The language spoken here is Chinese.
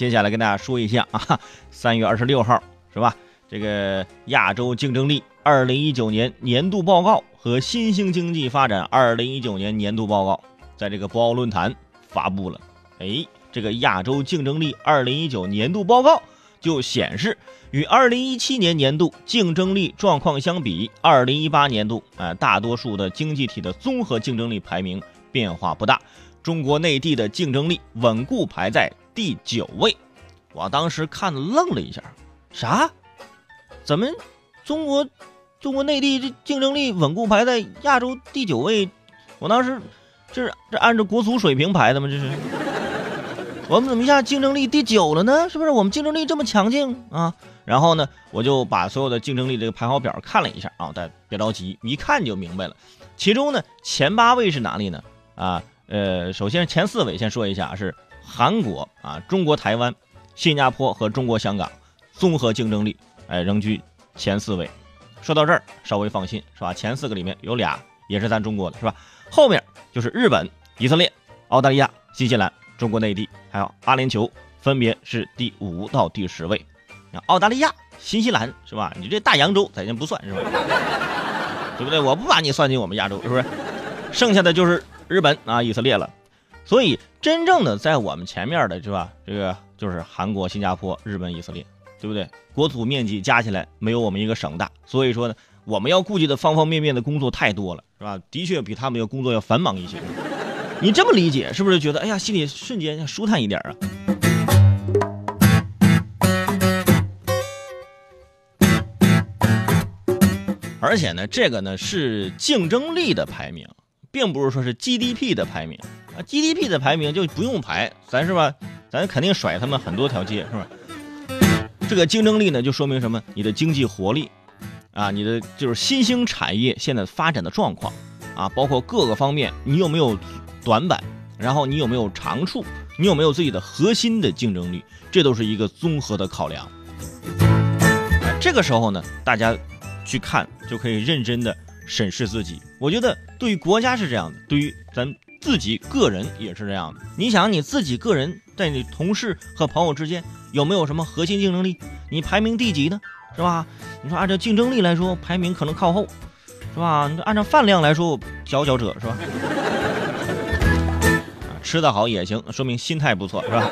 接下来跟大家说一下啊，三月二十六号是吧？这个亚洲竞争力二零一九年年度报告和新兴经济发展二零一九年年度报告在这个博鳌论坛发布了。哎，这个亚洲竞争力二零一九年度报告就显示，与二零一七年年度竞争力状况相比，二零一八年度啊，大多数的经济体的综合竞争力排名变化不大。中国内地的竞争力稳固排在第九位。我当时看愣了一下，啥？怎么中国中国内地这竞争力稳固排在亚洲第九位，我当时这是这按照国足水平排的吗？这是我们怎么一下竞争力第九了呢？是不是我们竞争力这么强劲啊？然后呢，我就把所有的竞争力这个排行表看了一下啊，大家别着急，一看就明白了。其中呢，前八位是哪里呢？啊，呃，首先前四位先说一下是韩国啊、中国台湾、新加坡和中国香港，综合竞争力。哎，仍居前四位。说到这儿，稍微放心，是吧？前四个里面有俩也是咱中国的，是吧？后面就是日本、以色列、澳大利亚、新西兰、中国内地，还有阿联酋，分别是第五到第十位。那澳大利亚、新西兰，是吧？你这大洋洲咱先不算，是吧？对不对？我不把你算进我们亚洲，是不是？剩下的就是 日本啊、以色列了。所以真正的在我们前面的，是吧？这个就是韩国、新加坡、日本、以色列。对不对？国土面积加起来没有我们一个省大，所以说呢，我们要顾及的方方面面的工作太多了，是吧？的确比他们要工作要繁忙一些。你这么理解，是不是觉得哎呀，心里瞬间舒坦一点啊？而且呢，这个呢是竞争力的排名，并不是说是 GDP 的排名啊。GDP 的排名就不用排，咱是吧？咱肯定甩他们很多条街，是吧？这个竞争力呢，就说明什么？你的经济活力，啊，你的就是新兴产业现在发展的状况，啊，包括各个方面，你有没有短板？然后你有没有长处？你有没有自己的核心的竞争力？这都是一个综合的考量。这个时候呢，大家去看就可以认真的审视自己。我觉得对于国家是这样的，对于咱自己个人也是这样的。你想你自己个人在你同事和朋友之间。有没有什么核心竞争力？你排名第几呢？是吧？你说按照竞争力来说，排名可能靠后，是吧？你按照饭量来说，佼佼者是吧？吃得好也行，说明心态不错，是吧？